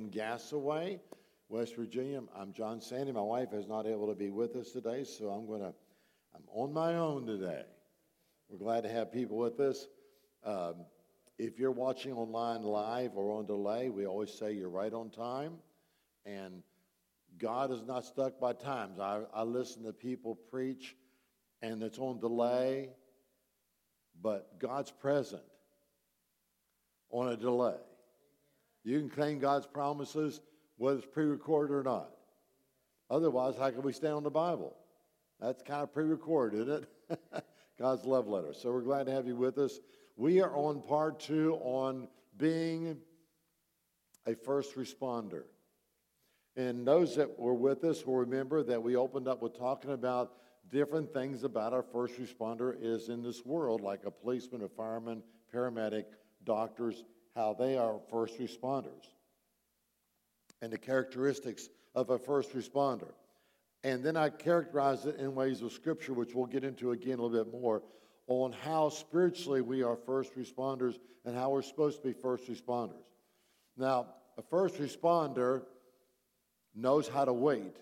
in Gassaway, West Virginia. I'm John Sandy. My wife is not able to be with us today, so I'm going to, I'm on my own today. We're glad to have people with us. Um, if you're watching online live or on delay, we always say you're right on time. And God is not stuck by times. I, I listen to people preach and it's on delay, but God's present on a delay. You can claim God's promises whether it's pre recorded or not. Otherwise, how can we stand on the Bible? That's kind of pre recorded, isn't it? God's love letter. So we're glad to have you with us. We are on part two on being a first responder. And those that were with us will remember that we opened up with talking about different things about our first responder is in this world, like a policeman, a fireman, paramedic, doctors, how they are first responders, and the characteristics of a first responder. And then I characterize it in ways of Scripture, which we'll get into again a little bit more, on how spiritually we are first responders and how we're supposed to be first responders. Now, a first responder knows how to wait.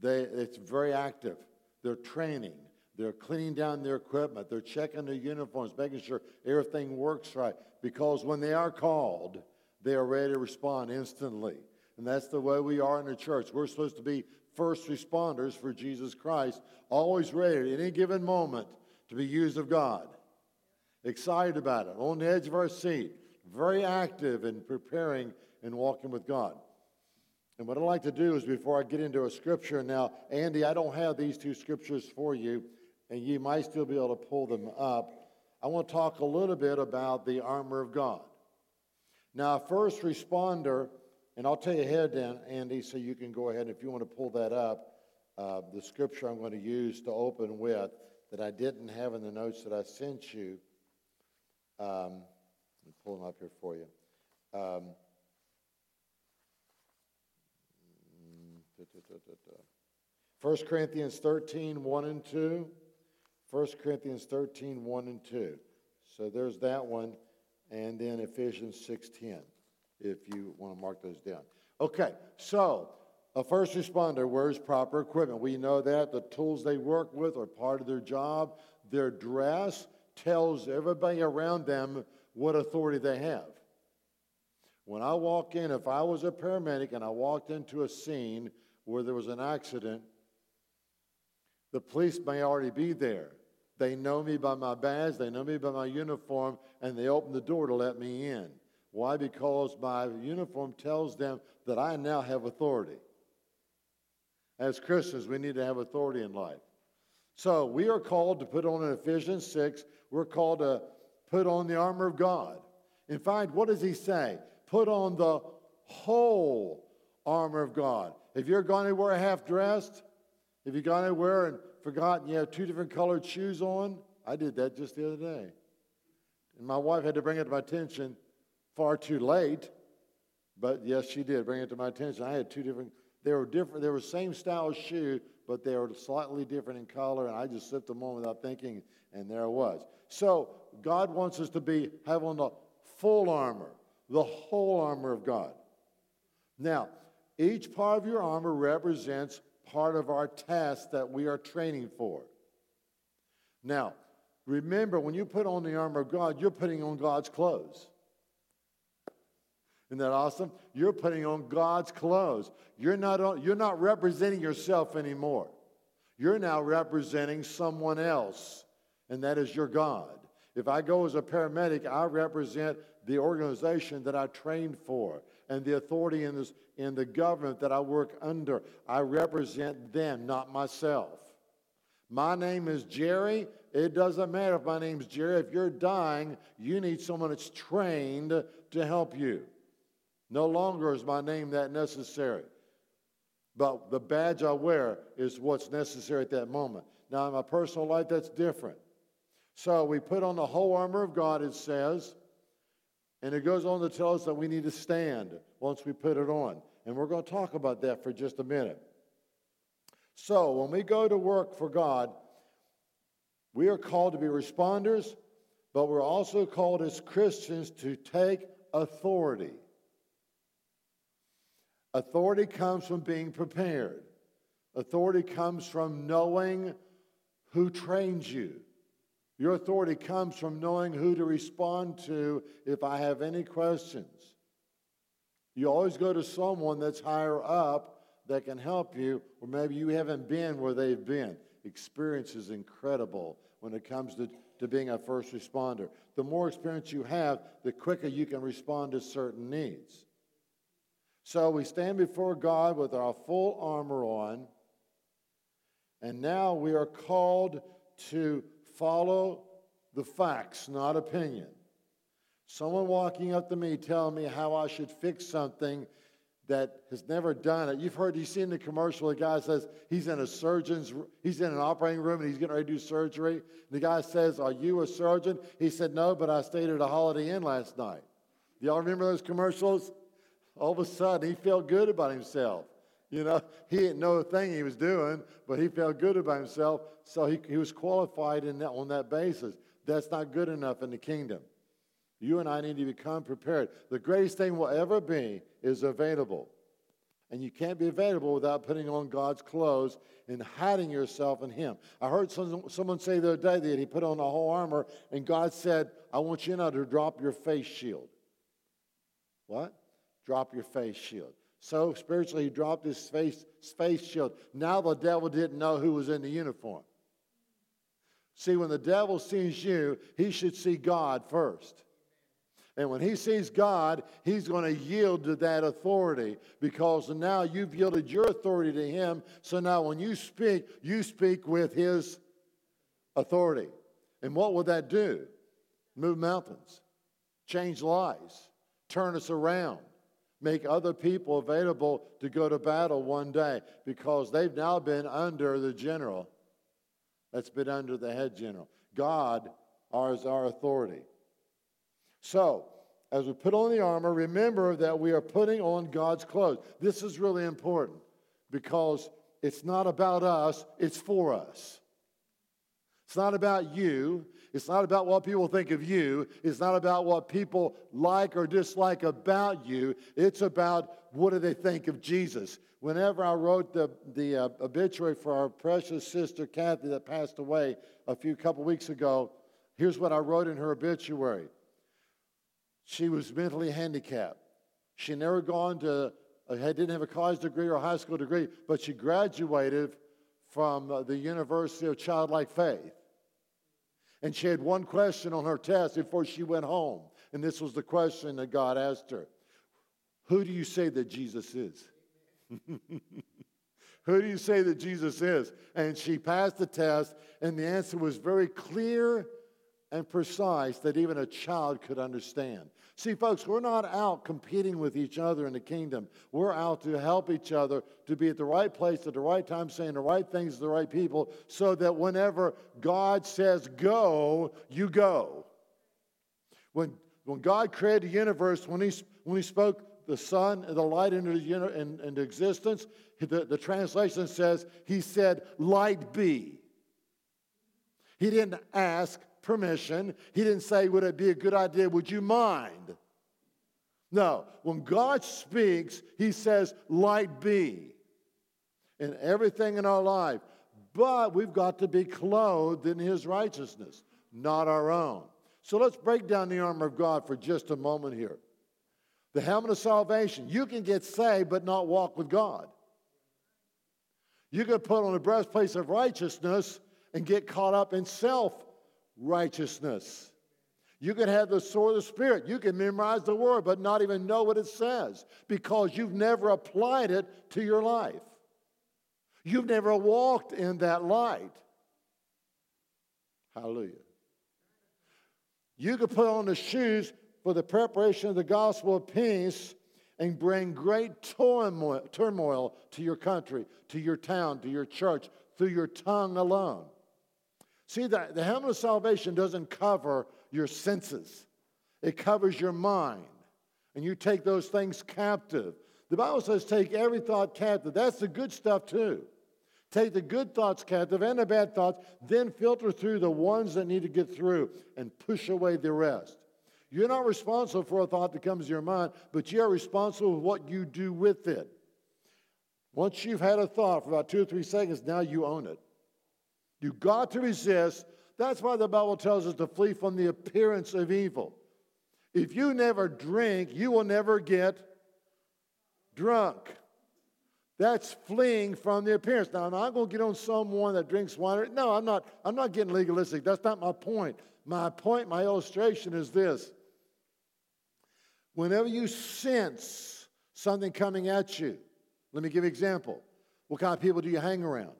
They, it's very active. They're training. They're cleaning down their equipment. They're checking their uniforms, making sure everything works right. Because when they are called, they are ready to respond instantly. And that's the way we are in the church. We're supposed to be first responders for Jesus Christ, always ready at any given moment to be used of God. Excited about it, on the edge of our seat, very active in preparing and walking with God. And what I'd like to do is before I get into a scripture now, Andy, I don't have these two scriptures for you, and you might still be able to pull them up. I want to talk a little bit about the armor of God. Now, first responder and I'll tell you ahead Andy, so you can go ahead if you want to pull that up. Uh, the scripture I'm going to use to open with that I didn't have in the notes that I sent you. Um, let me pull them up here for you. Um, 1 Corinthians 13, 1 and 2. 1 Corinthians 13, 1 and 2. So there's that one. And then Ephesians 6.10 if you want to mark those down. Okay, so a first responder wears proper equipment. We know that. The tools they work with are part of their job. Their dress tells everybody around them what authority they have. When I walk in, if I was a paramedic and I walked into a scene where there was an accident, the police may already be there. They know me by my badge, they know me by my uniform, and they open the door to let me in. Why? Because my uniform tells them that I now have authority. As Christians, we need to have authority in life. So we are called to put on in Ephesians 6, we're called to put on the armor of God. In fact, what does he say? Put on the whole armor of God. If you're going to wear half dressed, if you're going to wear and forgotten you have two different colored shoes on, I did that just the other day. And my wife had to bring it to my attention far too late, but yes, she did bring it to my attention. I had two different, they were different, they were same style shoe, but they were slightly different in color, and I just slipped them on without thinking, and there it was. So God wants us to be have on the full armor, the whole armor of God. Now, each part of your armor represents part of our task that we are training for. Now, remember, when you put on the armor of God, you're putting on God's clothes. Isn't that awesome? You're putting on God's clothes. You're not, on, you're not representing yourself anymore. You're now representing someone else, and that is your God. If I go as a paramedic, I represent the organization that I trained for and the authority in, this, in the government that I work under. I represent them, not myself. My name is Jerry. It doesn't matter if my name's Jerry. If you're dying, you need someone that's trained to help you. No longer is my name that necessary. But the badge I wear is what's necessary at that moment. Now, in my personal life, that's different. So we put on the whole armor of God, it says, and it goes on to tell us that we need to stand once we put it on. And we're going to talk about that for just a minute. So when we go to work for God, we are called to be responders, but we're also called as Christians to take authority. Authority comes from being prepared. Authority comes from knowing who trains you. Your authority comes from knowing who to respond to if I have any questions. You always go to someone that's higher up that can help you, or maybe you haven't been where they've been. Experience is incredible when it comes to, to being a first responder. The more experience you have, the quicker you can respond to certain needs. So we stand before God with our full armor on, and now we are called to follow the facts, not opinion. Someone walking up to me telling me how I should fix something that has never done it. You've heard, you've seen the commercial, the guy says he's in a surgeon's, he's in an operating room and he's getting ready to do surgery. The guy says, Are you a surgeon? He said, No, but I stayed at a Holiday Inn last night. Do y'all remember those commercials? All of a sudden, he felt good about himself. You know, he didn't know a thing he was doing, but he felt good about himself, so he, he was qualified in that, on that basis. That's not good enough in the kingdom. You and I need to become prepared. The greatest thing will ever be is available. And you can't be available without putting on God's clothes and hiding yourself in Him. I heard some, someone say the other day that he put on the whole armor, and God said, I want you now to drop your face shield. What? Drop your face shield. So spiritually, he dropped his face, face shield. Now the devil didn't know who was in the uniform. See, when the devil sees you, he should see God first. And when he sees God, he's going to yield to that authority because now you've yielded your authority to him. So now when you speak, you speak with his authority. And what will that do? Move mountains, change lives, turn us around, make other people available to go to battle one day because they've now been under the general that's been under the head general. God is our authority. So, as we put on the armor, remember that we are putting on God's clothes. This is really important because it's not about us, it's for us. It's not about you. It's not about what people think of you. It's not about what people like or dislike about you. It's about what do they think of Jesus. Whenever I wrote the, the uh, obituary for our precious sister Kathy that passed away a few couple weeks ago, here's what I wrote in her obituary. She was mentally handicapped. She never gone to, uh, didn't have a college degree or high school degree, but she graduated from uh, the University of Childlike Faith. And she had one question on her test before she went home. And this was the question that God asked her Who do you say that Jesus is? Who do you say that Jesus is? And she passed the test, and the answer was very clear and precise that even a child could understand. See, folks, we're not out competing with each other in the kingdom. We're out to help each other to be at the right place at the right time, saying the right things to the right people, so that whenever God says go, you go. When, when God created the universe, when he, when he spoke the sun and the light into, the, in, into existence, the, the translation says, He said, Light be. He didn't ask, permission. He didn't say, Would it be a good idea? Would you mind? No. When God speaks, He says, Light be in everything in our life. But we've got to be clothed in His righteousness, not our own. So let's break down the armor of God for just a moment here. The helmet of salvation. You can get saved but not walk with God. You can put on the breastplate of righteousness and get caught up in self righteousness. You can have the sword of the Spirit. You can memorize the word, but not even know what it says because you've never applied it to your life. You've never walked in that light. Hallelujah. You can put on the shoes for the preparation of the gospel of peace and bring great turmoil, turmoil to your country, to your town, to your church, through your tongue alone. See, the, the helmet of salvation doesn't cover your senses, it covers your mind. And you take those things captive. The Bible says, take every thought captive. That's the good stuff, too. Take the good thoughts captive and the bad thoughts, then filter through the ones that need to get through and push away the rest. You're not responsible for a thought that comes to your mind, but you are responsible for what you do with it. Once you've had a thought for about two or three seconds, now you own it. You've got to resist. That's why the Bible tells us to flee from the appearance of evil. If you never drink, you will never get drunk. That's fleeing from the appearance. Now, I'm not going to get on someone that drinks wine. No, I'm not. I'm not getting legalistic. That's not my point. My point, my illustration is this. Whenever you sense something coming at you, let me give you an example. What kind of people do you hang around?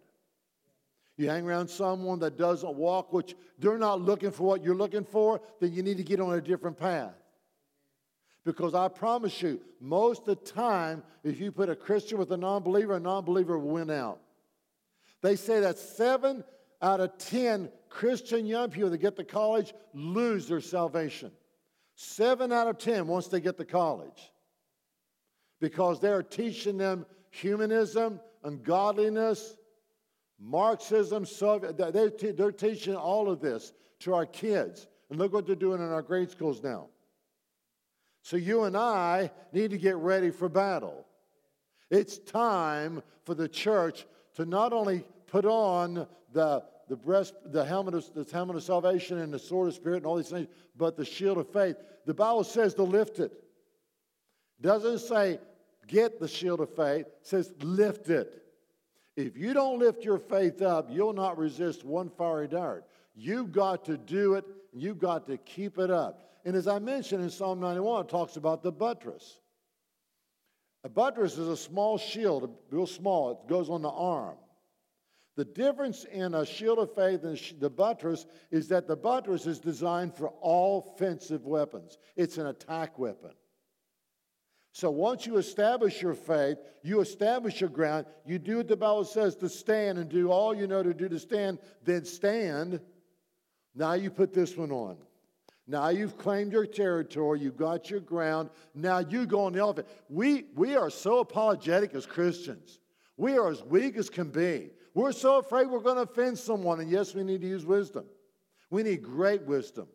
You hang around someone that doesn't walk, which they're not looking for what you're looking for, then you need to get on a different path. Because I promise you, most of the time, if you put a Christian with a non believer, a non believer will win out. They say that seven out of 10 Christian young people that get to college lose their salvation. Seven out of 10 once they get to college. Because they're teaching them humanism, ungodliness, Marxism, Soviet, they're, they're teaching all of this to our kids. And look what they're doing in our grade schools now. So you and I need to get ready for battle. It's time for the church to not only put on the, the breast, the helmet of the helmet of salvation and the sword of spirit and all these things, but the shield of faith. The Bible says to lift it. doesn't say get the shield of faith, it says lift it. If you don't lift your faith up, you'll not resist one fiery dart. You've got to do it, and you've got to keep it up. And as I mentioned in Psalm 91, it talks about the buttress. A buttress is a small shield, real small, it goes on the arm. The difference in a shield of faith and the buttress is that the buttress is designed for all offensive weapons, it's an attack weapon. So once you establish your faith, you establish your ground, you do what the Bible says to stand and do all you know to do to stand, then stand. Now you put this one on. Now you've claimed your territory, you've got your ground. Now you go on the elephant. We, we are so apologetic as Christians. We are as weak as can be. We're so afraid we're going to offend someone, and yes, we need to use wisdom. We need great wisdom.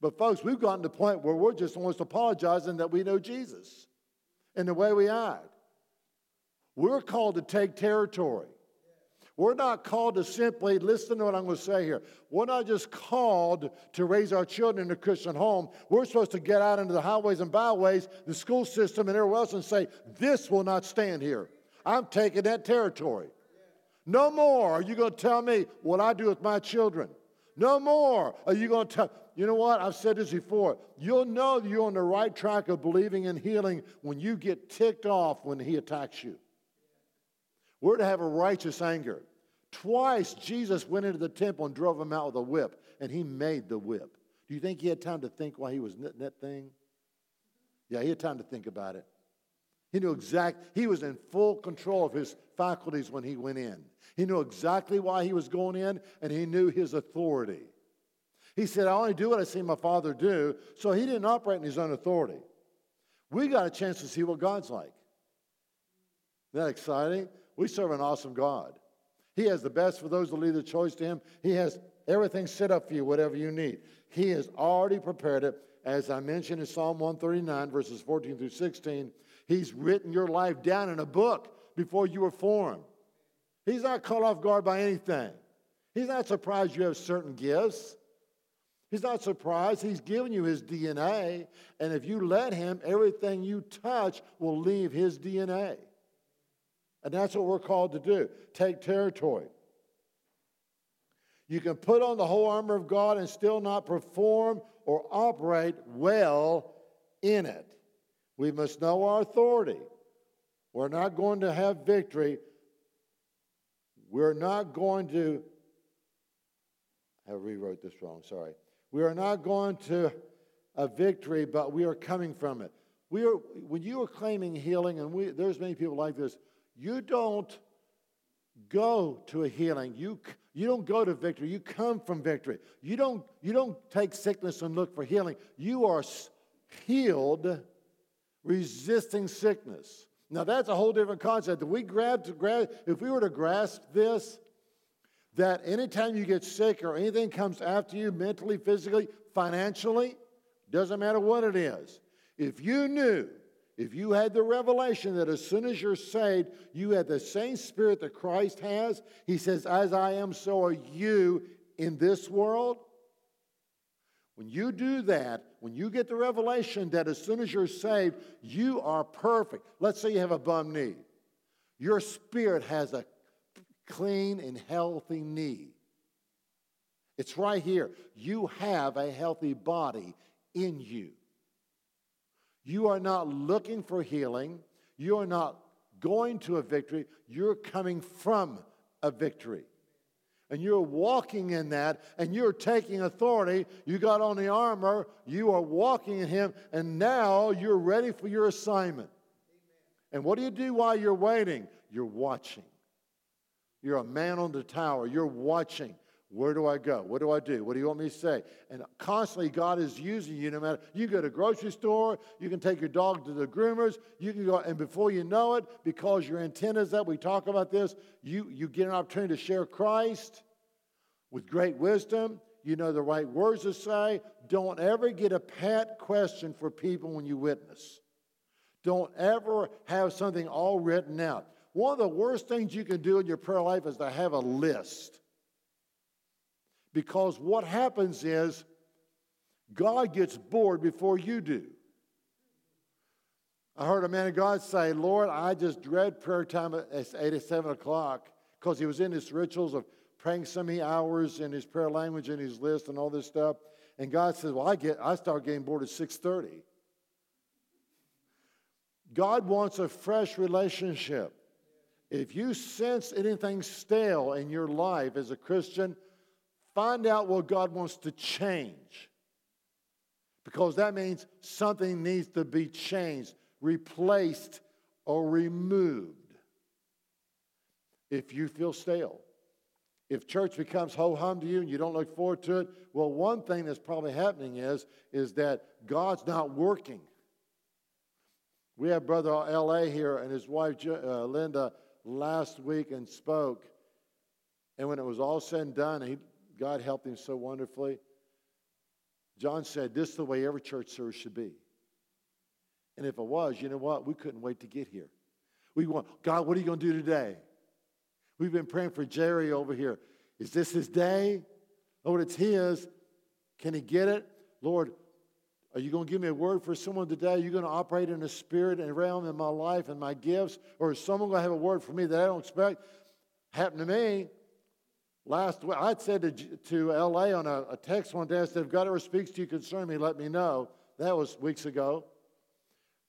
But, folks, we've gotten to the point where we're just almost apologizing that we know Jesus and the way we act. We're called to take territory. We're not called to simply, listen to what I'm going to say here. We're not just called to raise our children in a Christian home. We're supposed to get out into the highways and byways, the school system, and everywhere else and say, this will not stand here. I'm taking that territory. No more are you going to tell me what I do with my children. No more are you going to tell. You know what? I've said this before. You'll know you're on the right track of believing in healing when you get ticked off when he attacks you. We're to have a righteous anger. Twice Jesus went into the temple and drove him out with a whip, and he made the whip. Do you think he had time to think while he was knitting that thing? Yeah, he had time to think about it. He knew exact, he was in full control of his faculties when he went in. He knew exactly why he was going in, and he knew his authority. He said, I only do what I see my father do. So he didn't operate in his own authority. We got a chance to see what God's like. Isn't that exciting? We serve an awesome God. He has the best for those that lead the choice to Him. He has everything set up for you, whatever you need. He has already prepared it. As I mentioned in Psalm 139, verses 14 through 16, He's written your life down in a book before you were formed. He's not caught off guard by anything. He's not surprised you have certain gifts. He's not surprised. He's given you his DNA. And if you let him, everything you touch will leave his DNA. And that's what we're called to do take territory. You can put on the whole armor of God and still not perform or operate well in it. We must know our authority. We're not going to have victory. We're not going to. I rewrote this wrong, sorry. We are not going to a victory, but we are coming from it. We are, when you are claiming healing, and we, there's many people like this, you don't go to a healing. You, you don't go to victory. You come from victory. You don't, you don't take sickness and look for healing. You are healed resisting sickness. Now, that's a whole different concept. If we, grab to grab, if we were to grasp this, that anytime you get sick or anything comes after you mentally, physically, financially, doesn't matter what it is, if you knew if you had the revelation that as soon as you're saved, you have the same spirit that Christ has, he says, As I am, so are you in this world. When you do that, when you get the revelation that as soon as you're saved, you are perfect. Let's say you have a bum knee. Your spirit has a clean and healthy knee. It's right here. You have a healthy body in you. You are not looking for healing. You are not going to a victory. You're coming from a victory. And you're walking in that, and you're taking authority. You got on the armor, you are walking in Him, and now you're ready for your assignment. And what do you do while you're waiting? You're watching. You're a man on the tower. You're watching. Where do I go? What do I do? What do you want me to say? And constantly, God is using you no matter. You go to grocery store, you can take your dog to the groomers, you can go, and before you know it, because your antennas that we talk about this, you, you get an opportunity to share Christ with great wisdom. You know the right words to say. Don't ever get a pat question for people when you witness. Don't ever have something all written out. One of the worst things you can do in your prayer life is to have a list. Because what happens is God gets bored before you do. I heard a man of God say, Lord, I just dread prayer time at 8 or 7 o'clock because he was in his rituals of praying so many hours in his prayer language and his list and all this stuff. And God says, Well, I get I start getting bored at 6:30. God wants a fresh relationship. If you sense anything stale in your life as a Christian, find out what God wants to change. Because that means something needs to be changed, replaced, or removed. If you feel stale, if church becomes ho hum to you and you don't look forward to it, well, one thing that's probably happening is, is that God's not working. We had Brother L.A. here and his wife uh, Linda last week and spoke. And when it was all said and done, he, God helped him so wonderfully. John said, This is the way every church service should be. And if it was, you know what? We couldn't wait to get here. We want, God, what are you going to do today? We've been praying for Jerry over here. Is this his day? Lord, it's his. Can he get it? Lord, are you going to give me a word for someone today? Are you going to operate in the spirit and realm in my life and my gifts? Or is someone going to have a word for me that I don't expect? Happened to me last week. I'd said to, to LA on a, a text one day, I said, if God ever speaks to you concerning me, let me know. That was weeks ago.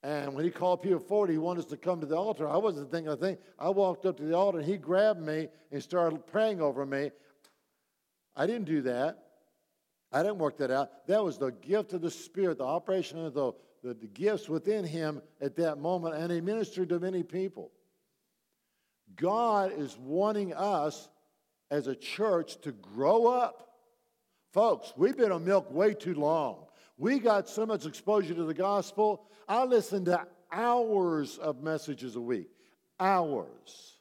And when he called people forward, he wanted us to come to the altar. I wasn't thinking a thing. I walked up to the altar and he grabbed me and started praying over me. I didn't do that. I didn't work that out. That was the gift of the Spirit, the operation of the, the, the gifts within him at that moment, and he ministered to many people. God is wanting us as a church to grow up. Folks, we've been on milk way too long. We got so much exposure to the gospel. I listen to hours of messages a week, hours,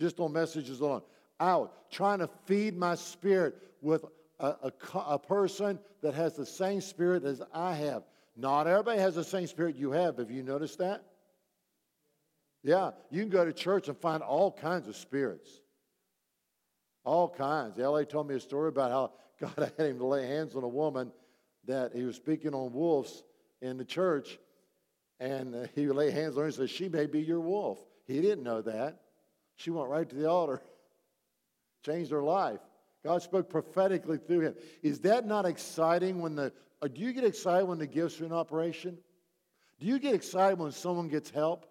just on messages alone, hours, trying to feed my spirit with a, a, a person that has the same spirit as I have. Not everybody has the same spirit you have. Have you noticed that? Yeah, you can go to church and find all kinds of spirits. All kinds. LA told me a story about how God had him to lay hands on a woman that he was speaking on wolves in the church, and uh, he lay hands on her and said, She may be your wolf. He didn't know that. She went right to the altar, changed her life. God spoke prophetically through him. Is that not exciting when the, uh, do you get excited when the gifts are in operation? Do you get excited when someone gets help?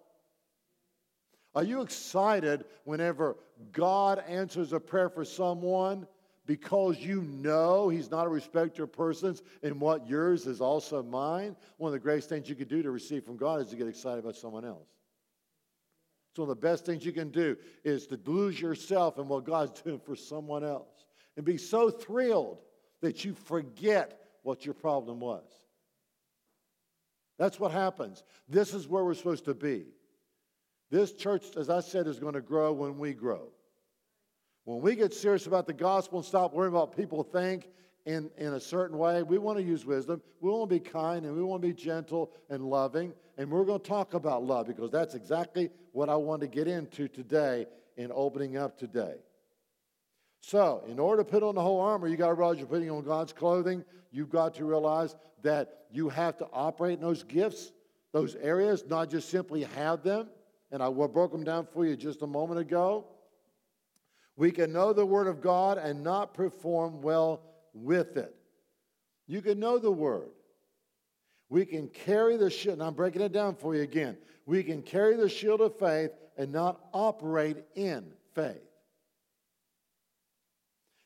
Are you excited whenever God answers a prayer for someone because you know He's not a respecter of persons and what yours is also mine? One of the greatest things you can do to receive from God is to get excited about someone else. It's one of the best things you can do is to lose yourself in what God's doing for someone else and be so thrilled that you forget what your problem was. That's what happens. This is where we're supposed to be. This church, as I said, is going to grow when we grow. When we get serious about the gospel and stop worrying about people think in, in a certain way, we want to use wisdom. We want to be kind and we want to be gentle and loving. and we're going to talk about love because that's exactly what I want to get into today in opening up today. So, in order to put on the whole armor, you got to realize you're putting on God's clothing. You've got to realize that you have to operate in those gifts, those areas, not just simply have them. And I broke them down for you just a moment ago. We can know the Word of God and not perform well with it. You can know the Word. We can carry the shield, and I'm breaking it down for you again. We can carry the shield of faith and not operate in faith.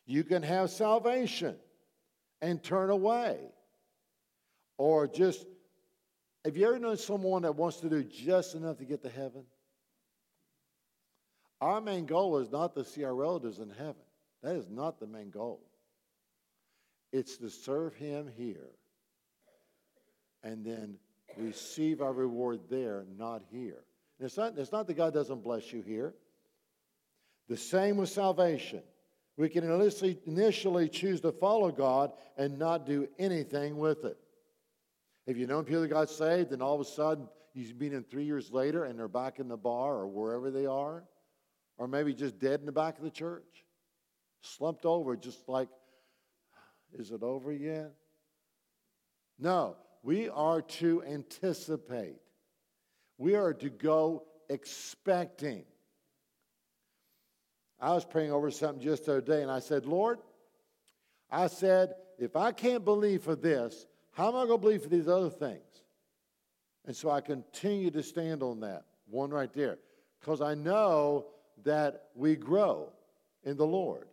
You can have salvation and turn away. Or just, have you ever known someone that wants to do just enough to get to heaven? Our main goal is not to see our relatives in heaven. That is not the main goal. It's to serve Him here and then receive our reward there, not here. And it's not, it's not that God doesn't bless you here. The same with salvation. We can initially choose to follow God and not do anything with it. If you know people that got saved and all of a sudden you've been in three years later and they're back in the bar or wherever they are, or maybe just dead in the back of the church, slumped over, just like, is it over yet? No, we are to anticipate. We are to go expecting. I was praying over something just the other day, and I said, Lord, I said, if I can't believe for this, how am I going to believe for these other things? And so I continue to stand on that one right there because I know that we grow in the Lord.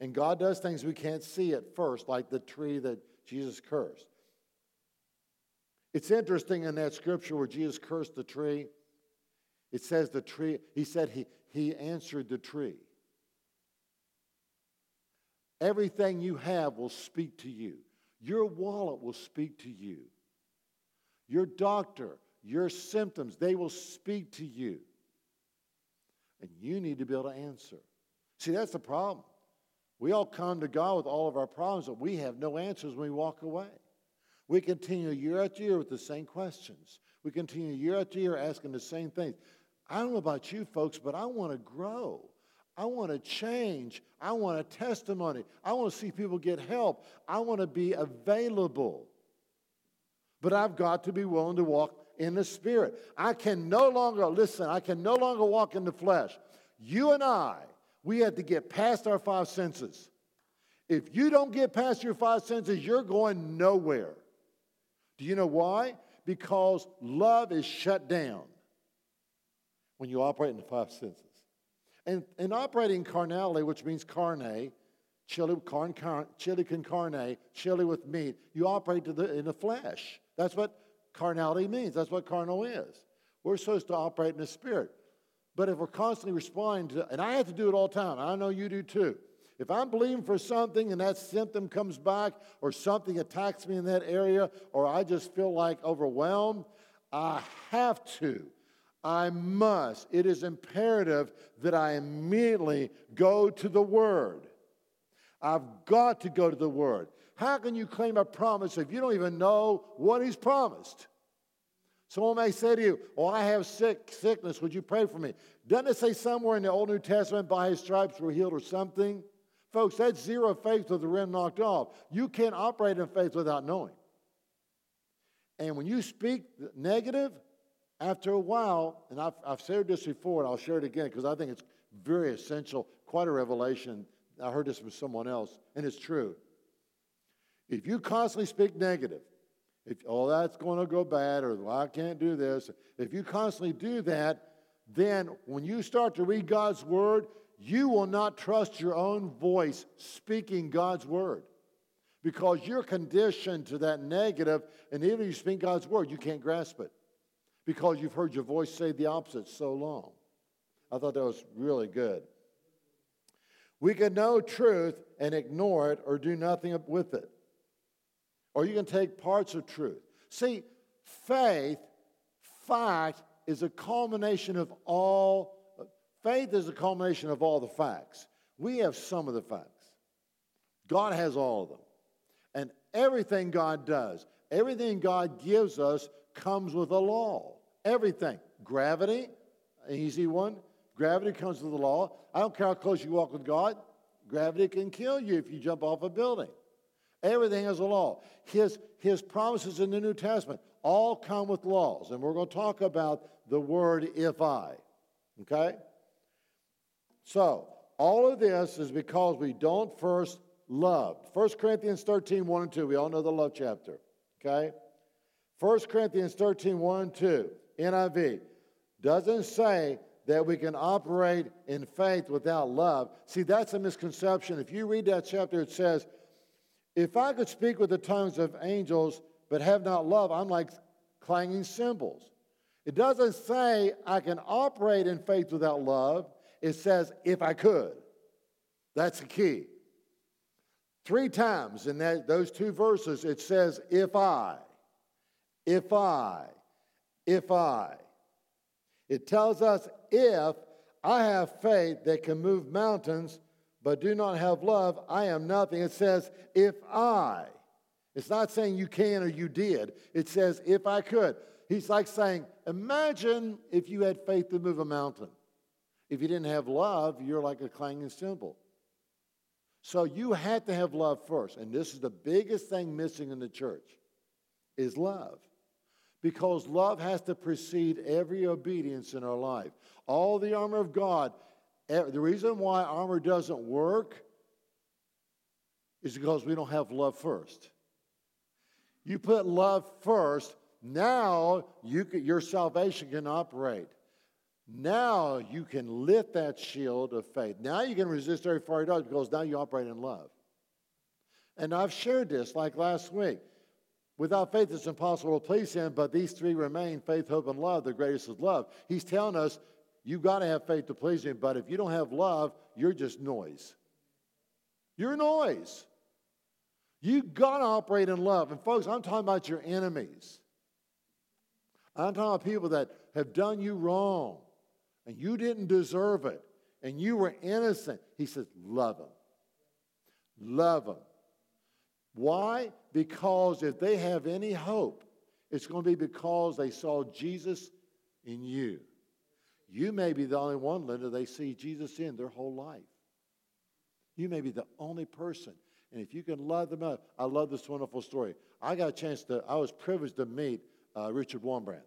And God does things we can't see at first, like the tree that Jesus cursed. It's interesting in that scripture where Jesus cursed the tree. It says the tree, he said he, he answered the tree. Everything you have will speak to you. Your wallet will speak to you. Your doctor, your symptoms, they will speak to you. And you need to be able to answer. See, that's the problem. We all come to God with all of our problems, but we have no answers when we walk away. We continue year after year with the same questions. We continue year after year asking the same things. I don't know about you folks, but I want to grow. I want to change. I want a testimony. I want to see people get help. I want to be available. But I've got to be willing to walk in the Spirit. I can no longer, listen, I can no longer walk in the flesh. You and I, we have to get past our five senses. If you don't get past your five senses, you're going nowhere. Do you know why? Because love is shut down when you operate in the five senses. And, and operating carnality, which means carne, chili, carn, carn, chili con carne, chili with meat, you operate the, in the flesh. That's what carnality means. That's what carnal is. We're supposed to operate in the spirit. But if we're constantly responding to, and I have to do it all the time, I know you do too. If I'm believing for something and that symptom comes back, or something attacks me in that area, or I just feel like overwhelmed, I have to I must, it is imperative that I immediately go to the Word. I've got to go to the Word. How can you claim a promise if you don't even know what He's promised? Someone may say to you, Oh, I have sick, sickness. Would you pray for me? Doesn't it say somewhere in the Old New Testament, by His stripes we're healed or something? Folks, that's zero faith with the rim knocked off. You can't operate in faith without knowing. And when you speak negative, after a while, and I've, I've shared this before, and I'll share it again because I think it's very essential, quite a revelation. I heard this from someone else, and it's true. If you constantly speak negative, if, oh, that's going to go bad, or well, I can't do this, if you constantly do that, then when you start to read God's word, you will not trust your own voice speaking God's word because you're conditioned to that negative, and even if you speak God's word, you can't grasp it because you've heard your voice say the opposite so long. I thought that was really good. We can know truth and ignore it or do nothing with it. Or you can take parts of truth. See, faith, fact, is a culmination of all, faith is a culmination of all the facts. We have some of the facts. God has all of them. And everything God does, everything God gives us comes with a law. Everything. Gravity, easy one. Gravity comes with a law. I don't care how close you walk with God, gravity can kill you if you jump off a building. Everything has a law. His, his promises in the New Testament all come with laws. And we're going to talk about the word if I. Okay? So, all of this is because we don't first love. 1 Corinthians 13, 1 and 2. We all know the love chapter. Okay? 1 Corinthians 13, 1 and 2, NIV, doesn't say that we can operate in faith without love. See, that's a misconception. If you read that chapter, it says, If I could speak with the tongues of angels but have not love, I'm like clanging cymbals. It doesn't say I can operate in faith without love. It says, if I could. That's the key. Three times in that, those two verses, it says, if I, if I, if I. It tells us if I have faith that can move mountains, but do not have love, I am nothing. It says, if I. It's not saying you can or you did. It says, if I could. He's like saying, imagine if you had faith to move a mountain. If you didn't have love, you're like a clanging cymbal. So you had to have love first. And this is the biggest thing missing in the church is love. Because love has to precede every obedience in our life. All the armor of God, Eh, the reason why armor doesn't work is because we don't have love first. You put love first, now you can, your salvation can operate. Now you can lift that shield of faith. Now you can resist every fiery dart because now you operate in love. And I've shared this like last week. Without faith, it's impossible to please Him, but these three remain faith, hope, and love. The greatest is love. He's telling us you've got to have faith to please Him, but if you don't have love, you're just noise. You're noise. You've got to operate in love. And folks, I'm talking about your enemies. I'm talking about people that have done you wrong and you didn't deserve it and you were innocent. He says, love them. Love them. Why? Because if they have any hope, it's going to be because they saw Jesus in you. You may be the only one, Linda, they see Jesus in their whole life. You may be the only person. And if you can love them up, I love this wonderful story. I got a chance to, I was privileged to meet uh, Richard Wurmbrand.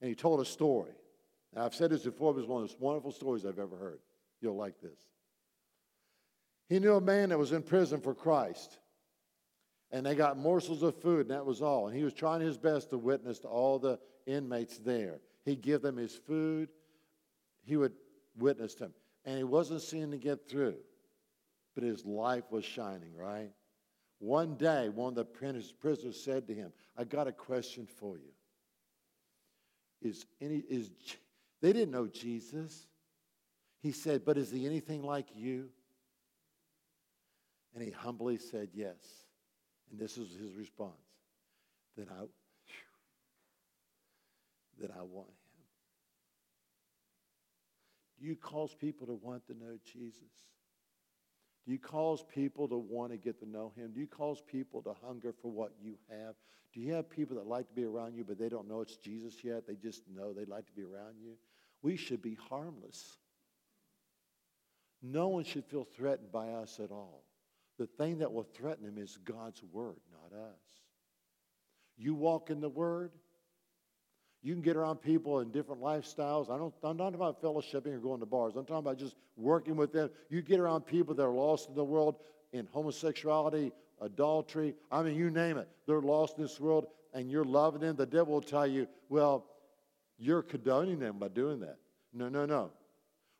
And he told a story. Now, I've said this before, but it's one of the most wonderful stories I've ever heard. You'll like this. He knew a man that was in prison for Christ. And they got morsels of food, and that was all. And he was trying his best to witness to all the inmates there. He'd give them his food, he would witness them. And he wasn't seeing to get through, but his life was shining, right? One day, one of the prisoners said to him, I got a question for you. Is any is they didn't know Jesus. He said, But is he anything like you? And he humbly said, Yes. And this is his response. Then I that I want him. Do you cause people to want to know Jesus? Do you cause people to want to get to know him? Do you cause people to hunger for what you have? Do you have people that like to be around you, but they don't know it's Jesus yet? They just know they like to be around you? We should be harmless. No one should feel threatened by us at all. The thing that will threaten them is God's word, not us. You walk in the word, you can get around people in different lifestyles. I don't, I'm not about fellowshipping or going to bars. I'm talking about just working with them. You get around people that are lost in the world in homosexuality, adultery. I mean, you name it. They're lost in this world, and you're loving them. The devil will tell you, well, you're condoning them by doing that. No, no, no.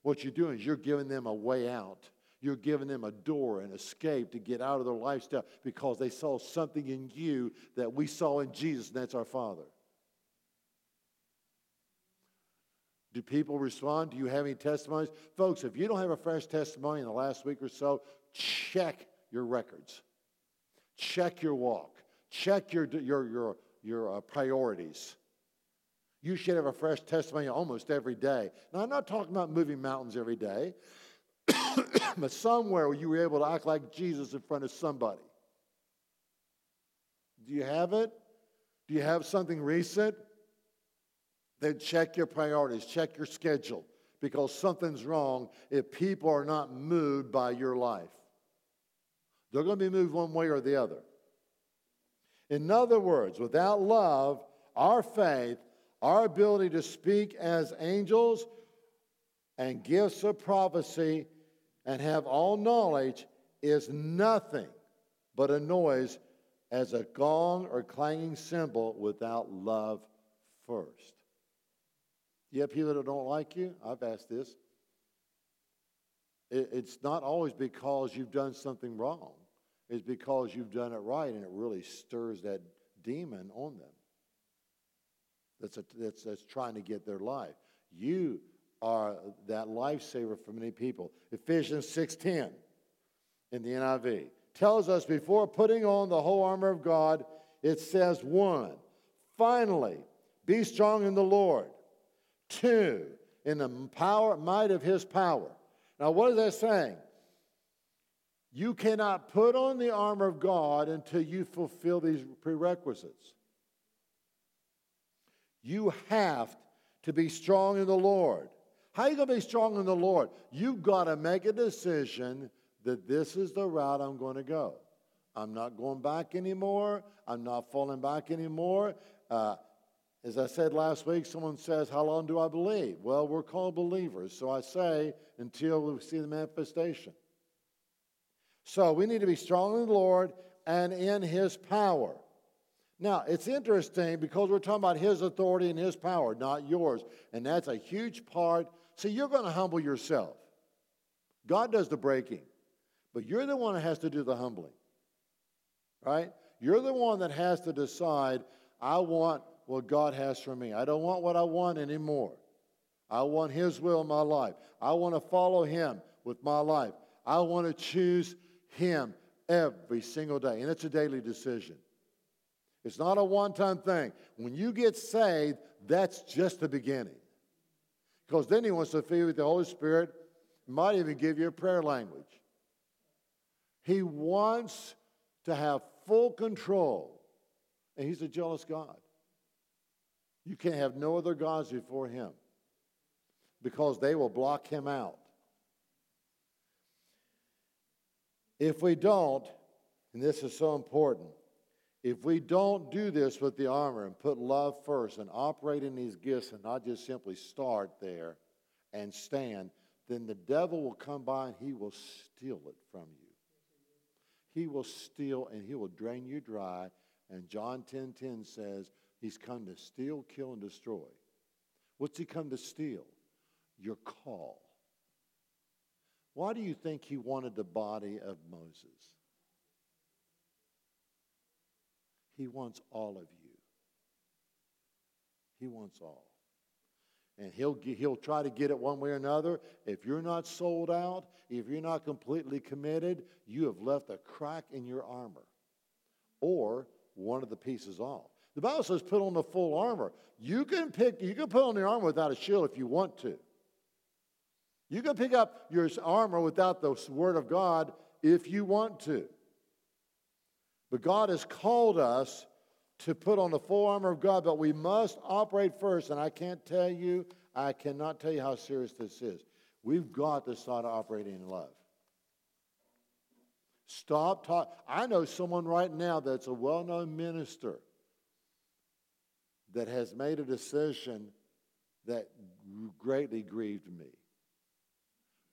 What you're doing is you're giving them a way out. You're giving them a door, an escape to get out of their lifestyle because they saw something in you that we saw in Jesus, and that's our Father. Do people respond? Do you have any testimonies? Folks, if you don't have a fresh testimony in the last week or so, check your records. Check your walk. Check your, your, your, your uh, priorities. You should have a fresh testimony almost every day. Now, I'm not talking about moving mountains every day, but somewhere where you were able to act like Jesus in front of somebody. Do you have it? Do you have something recent? Then check your priorities, check your schedule, because something's wrong if people are not moved by your life. They're going to be moved one way or the other. In other words, without love, our faith, our ability to speak as angels and gifts of prophecy and have all knowledge is nothing but a noise as a gong or clanging cymbal without love first. You have people that don't like you? I've asked this. It's not always because you've done something wrong. It's because you've done it right and it really stirs that demon on them that's, a, that's, that's trying to get their life. You are that lifesaver for many people. Ephesians 6.10 in the NIV tells us before putting on the whole armor of God, it says one, finally, be strong in the Lord. Two, in the power, might of his power. Now, what is that saying? You cannot put on the armor of God until you fulfill these prerequisites. You have to be strong in the Lord. How are you going to be strong in the Lord? You've got to make a decision that this is the route I'm going to go. I'm not going back anymore. I'm not falling back anymore. Uh, as I said last week, someone says, How long do I believe? Well, we're called believers. So I say, until we see the manifestation. So we need to be strong in the Lord and in His power. Now, it's interesting because we're talking about His authority and His power, not yours. And that's a huge part. See, you're going to humble yourself. God does the breaking, but you're the one that has to do the humbling, right? You're the one that has to decide, I want what God has for me. I don't want what I want anymore. I want His will in my life. I want to follow Him with my life. I want to choose Him every single day. And it's a daily decision. It's not a one time thing. When you get saved, that's just the beginning. Because then He wants to fill you with the Holy Spirit, might even give you a prayer language. He wants to have full control, and He's a jealous God. You can't have no other gods before Him because they will block Him out. If we don't, and this is so important, if we don't do this with the armor and put love first and operate in these gifts and not just simply start there and stand, then the devil will come by and he will steal it from you. He will steal and he will drain you dry. And John 10 10 says he's come to steal, kill, and destroy. What's he come to steal? Your call. Why do you think he wanted the body of Moses? He wants all of you. He wants all. And he'll, he'll try to get it one way or another. If you're not sold out, if you're not completely committed, you have left a crack in your armor or one of the pieces off. The Bible says put on the full armor. You can pick, you can put on the armor without a shield if you want to. You can pick up your armor without the word of God if you want to. But God has called us to put on the full armor of God, but we must operate first. And I can't tell you, I cannot tell you how serious this is. We've got to start operating in love. Stop talking. I know someone right now that's a well known minister that has made a decision that greatly grieved me.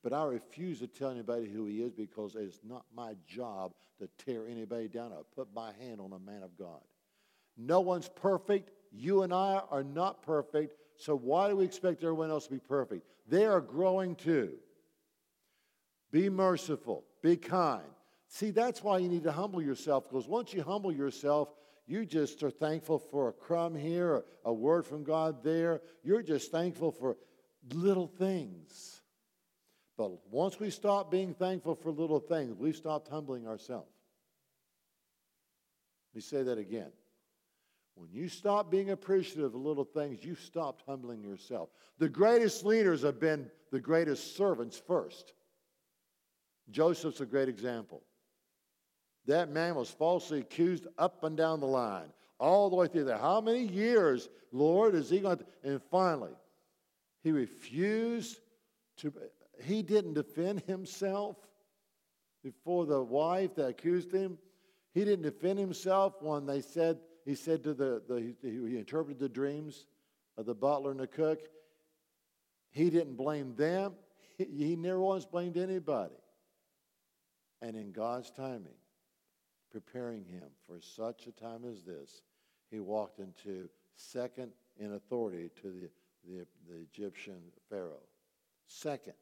But I refuse to tell anybody who he is because it's not my job to tear anybody down or put my hand on a man of God. No one's perfect. You and I are not perfect. So why do we expect everyone else to be perfect? They are growing too. Be merciful. Be kind. See, that's why you need to humble yourself because once you humble yourself, you just are thankful for a crumb here, a word from God there. You're just thankful for little things. But once we stop being thankful for little things, we've stopped humbling ourselves. Let me say that again. When you stop being appreciative of little things, you've stopped humbling yourself. The greatest leaders have been the greatest servants first. Joseph's a great example. That man was falsely accused up and down the line. all the way through there. How many years, Lord, is he going to? And finally, he refused to, he didn't defend himself before the wife that accused him. He didn't defend himself when they said, he said to the, the he interpreted the dreams of the butler and the cook. He didn't blame them. He, he never once blamed anybody. And in God's timing, preparing him for such a time as this, he walked into second in authority to the, the, the Egyptian Pharaoh. Second.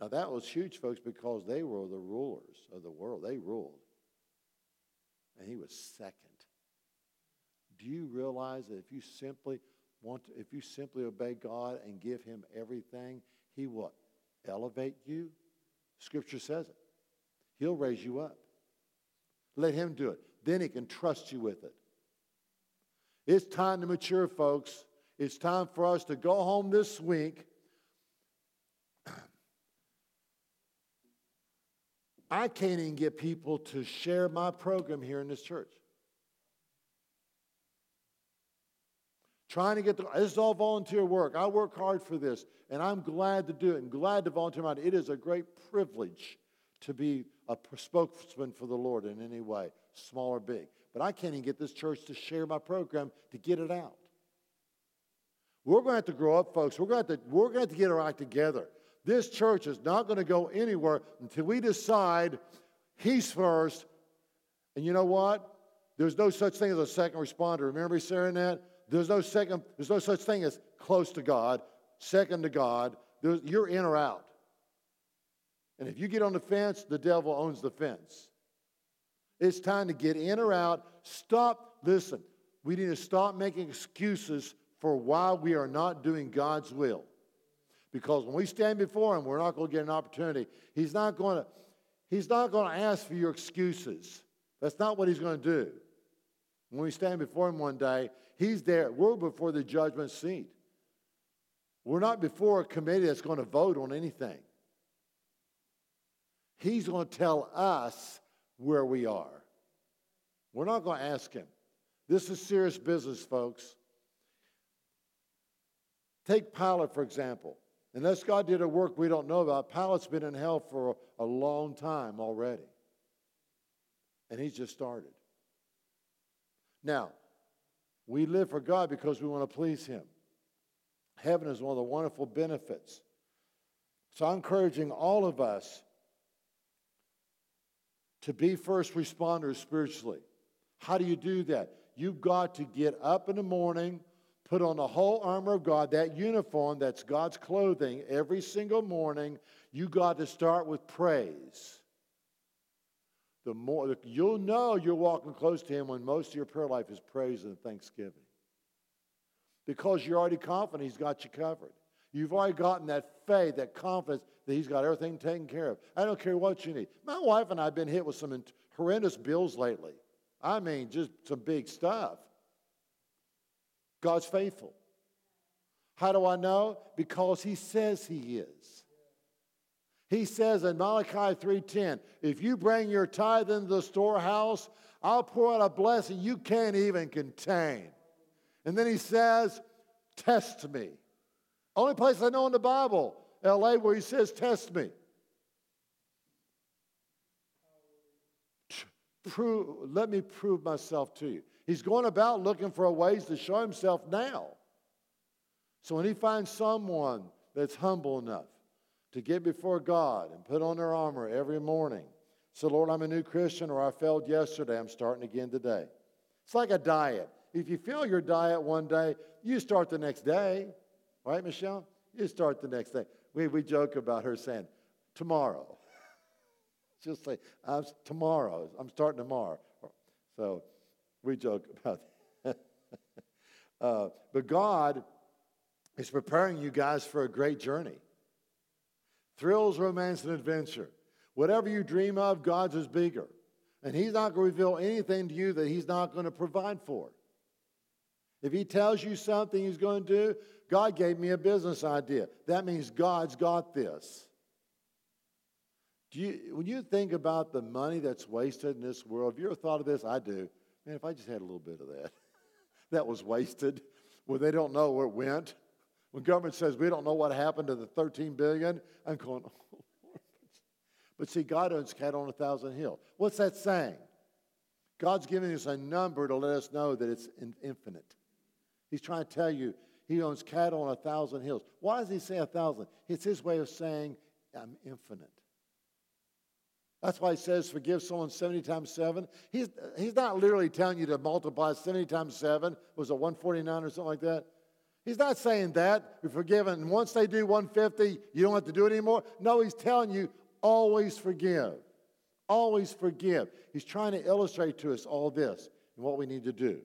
Now that was huge, folks, because they were the rulers of the world. They ruled. And he was second. Do you realize that if you simply want to, if you simply obey God and give him everything, he will elevate you? Scripture says it. He'll raise you up. Let him do it. Then he can trust you with it. It's time to mature, folks. It's time for us to go home this week. I can't even get people to share my program here in this church. Trying to get the, this is all volunteer work. I work hard for this, and I'm glad to do it and glad to volunteer. It is a great privilege to be a spokesman for the Lord in any way, small or big. But I can't even get this church to share my program to get it out. We're going to have to grow up, folks. We're going to have to, we're going to, have to get our act together. This church is not going to go anywhere until we decide He's first. And you know what? There's no such thing as a second responder. Remember me saying that? There's no second, there's no such thing as close to God, second to God. There's, you're in or out. And if you get on the fence, the devil owns the fence. It's time to get in or out. Stop. Listen, we need to stop making excuses for why we are not doing God's will. Because when we stand before Him, we're not going to get an opportunity. He's not going to, he's not going to ask for your excuses. That's not what He's going to do. When we stand before Him one day, He's there. We're before the judgment seat. We're not before a committee that's going to vote on anything. He's going to tell us where we are. We're not going to ask him. This is serious business, folks. Take Pilate, for example. Unless God did a work we don't know about, Pilate's been in hell for a long time already. And he's just started. Now, we live for God because we want to please him. Heaven is one of the wonderful benefits. So I'm encouraging all of us to be first responders spiritually. How do you do that? You've got to get up in the morning, put on the whole armor of God, that uniform that's God's clothing every single morning. You got to start with praise. The more you'll know you're walking close to Him when most of your prayer life is praise and thanksgiving. Because you're already confident He's got you covered. You've already gotten that faith, that confidence that He's got everything taken care of. I don't care what you need. My wife and I have been hit with some horrendous bills lately. I mean, just some big stuff. God's faithful. How do I know? Because He says He is. He says in Malachi 3:10, if you bring your tithe into the storehouse, I'll pour out a blessing you can't even contain. And then he says, test me. Only place I know in the Bible, LA, where he says, Test me. Prove, let me prove myself to you. He's going about looking for ways to show himself now. So when he finds someone that's humble enough to get before God and put on their armor every morning, so Lord, I'm a new Christian, or I failed yesterday, I'm starting again today. It's like a diet. If you fail your diet one day, you start the next day. Right, Michelle? You start the next day. We, we joke about her saying, tomorrow. She'll say, I'm, tomorrow. I'm starting tomorrow. So we joke about that. uh, but God is preparing you guys for a great journey. Thrills, romance, and adventure. Whatever you dream of, God's is bigger. And He's not going to reveal anything to you that He's not going to provide for. If He tells you something He's going to do, God gave me a business idea. That means God's got this. Do you, when you think about the money that's wasted in this world, have you ever thought of this? I do. Man, if I just had a little bit of that. that was wasted, where they don't know where it went. When government says we don't know what happened to the 13 billion, I'm going, oh, but see, God owns cattle on a thousand hills. What's that saying? God's giving us a number to let us know that it's infinite. He's trying to tell you he owns cattle on a thousand hills. Why does he say a thousand? It's his way of saying, I'm infinite. That's why he says, forgive someone 70 times 7. He's, he's not literally telling you to multiply 70 times 7. Was it 149 or something like that? He's not saying that. You're forgiven. Once they do 150, you don't have to do it anymore. No, he's telling you, always forgive. Always forgive. He's trying to illustrate to us all this and what we need to do.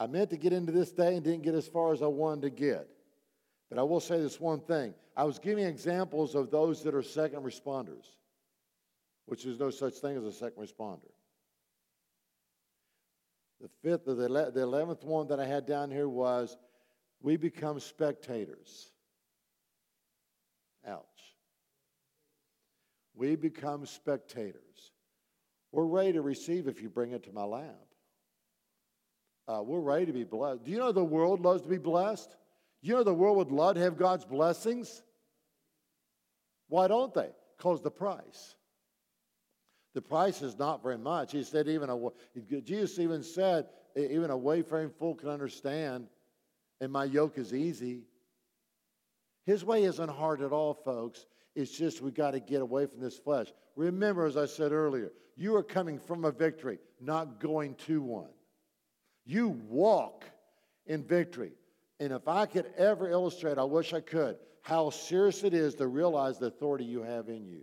I meant to get into this day and didn't get as far as I wanted to get. But I will say this one thing. I was giving examples of those that are second responders, which is no such thing as a second responder. The fifth or the, the eleventh one that I had down here was we become spectators. Ouch. We become spectators. We're ready to receive if you bring it to my lab. Uh, we're ready to be blessed. Do you know the world loves to be blessed? You know the world would love to have God's blessings? Why don't they? Because the price. The price is not very much. He said, even a, Jesus even said, even a wayfaring fool can understand, and my yoke is easy. His way isn't hard at all, folks. It's just we got to get away from this flesh. Remember, as I said earlier, you are coming from a victory, not going to one. You walk in victory. And if I could ever illustrate, I wish I could, how serious it is to realize the authority you have in you.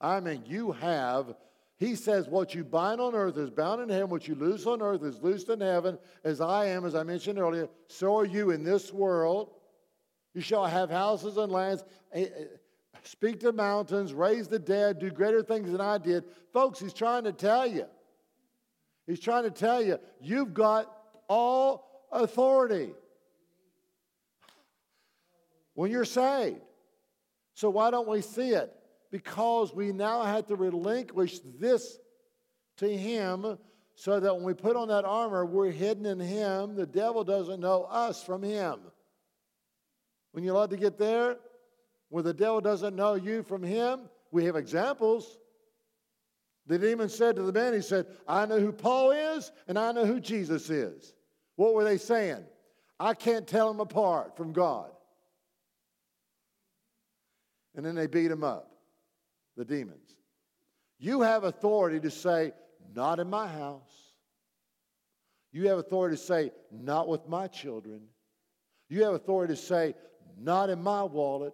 I mean, you have, he says, what you bind on earth is bound in heaven, what you loose on earth is loosed in heaven. As I am, as I mentioned earlier, so are you in this world. You shall have houses and lands, eh, eh, speak to mountains, raise the dead, do greater things than I did. Folks, he's trying to tell you. He's trying to tell you, you've got all authority when you're saved. So why don't we see it? Because we now have to relinquish this to Him so that when we put on that armor, we're hidden in Him. The devil doesn't know us from Him. When you love to get there, where the devil doesn't know you from Him, we have examples. The demon said to the man, He said, I know who Paul is and I know who Jesus is. What were they saying? I can't tell them apart from God. And then they beat him up, the demons. You have authority to say, not in my house. You have authority to say, not with my children. You have authority to say, not in my wallet.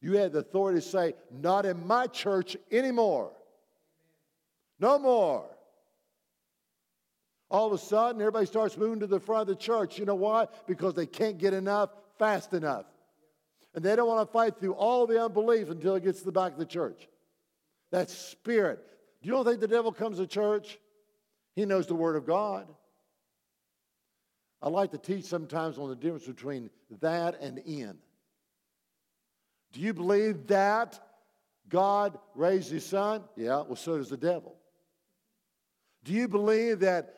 You have the authority to say, not in my church anymore. No more. All of a sudden, everybody starts moving to the front of the church. You know why? Because they can't get enough fast enough. And they don't want to fight through all the unbelief until it gets to the back of the church. That spirit. Do you don't think the devil comes to church? He knows the Word of God. I like to teach sometimes on the difference between that and in. Do you believe that God raised his son? Yeah, well, so does the devil. Do you believe that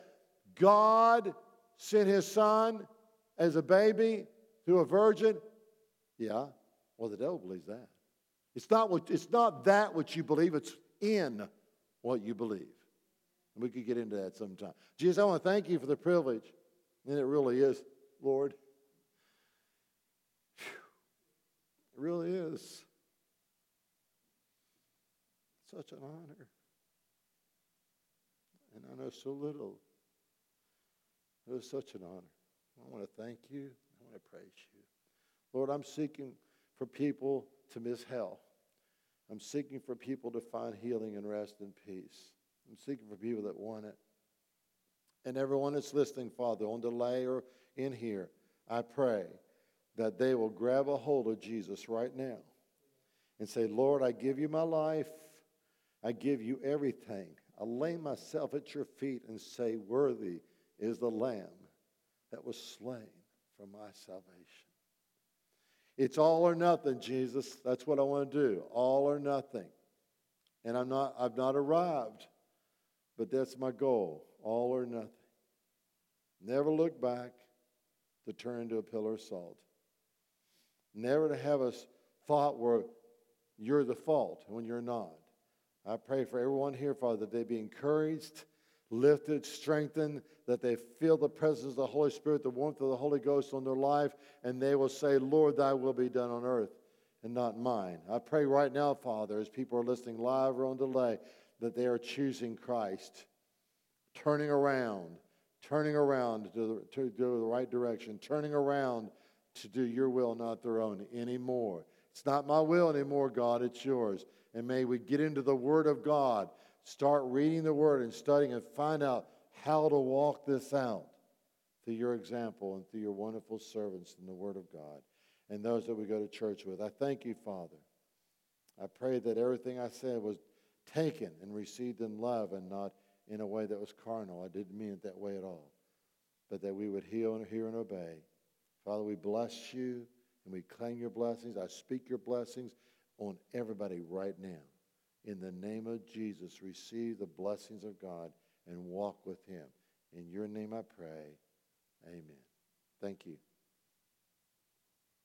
God sent his son as a baby to a virgin? Yeah. Well, the devil believes that. It's not, what, it's not that what you believe, it's in what you believe. And we could get into that sometime. Jesus, I want to thank you for the privilege. And it really is, Lord. It really is. Such an honor. And I know so little. It was such an honor. I want to thank you. I want to praise you. Lord, I'm seeking for people to miss hell. I'm seeking for people to find healing and rest and peace. I'm seeking for people that want it. And everyone that's listening, Father, on delay or in here, I pray that they will grab a hold of Jesus right now and say, Lord, I give you my life. I give you everything. I lay myself at your feet and say, Worthy is the Lamb that was slain for my salvation. It's all or nothing, Jesus. That's what I want to do. All or nothing. And I'm not, I've not arrived but that's my goal all or nothing. Never look back to turn into a pillar of salt. Never to have a thought where you're the fault when you're not. I pray for everyone here, Father, that they be encouraged, lifted, strengthened, that they feel the presence of the Holy Spirit, the warmth of the Holy Ghost on their life, and they will say, Lord, thy will be done on earth and not mine. I pray right now, Father, as people are listening live or on delay, that they are choosing Christ, turning around, turning around to, to do the right direction, turning around to do your will, not their own anymore. It's not my will anymore, God, it's yours. And may we get into the Word of God, start reading the Word and studying and find out how to walk this out through your example and through your wonderful servants in the Word of God and those that we go to church with. I thank you, Father. I pray that everything I said was taken and received in love and not in a way that was carnal. I didn't mean it that way at all. But that we would heal and hear and obey. Father, we bless you and we claim your blessings. I speak your blessings on everybody right now. In the name of Jesus, receive the blessings of God and walk with him. In your name I pray. Amen. Thank you.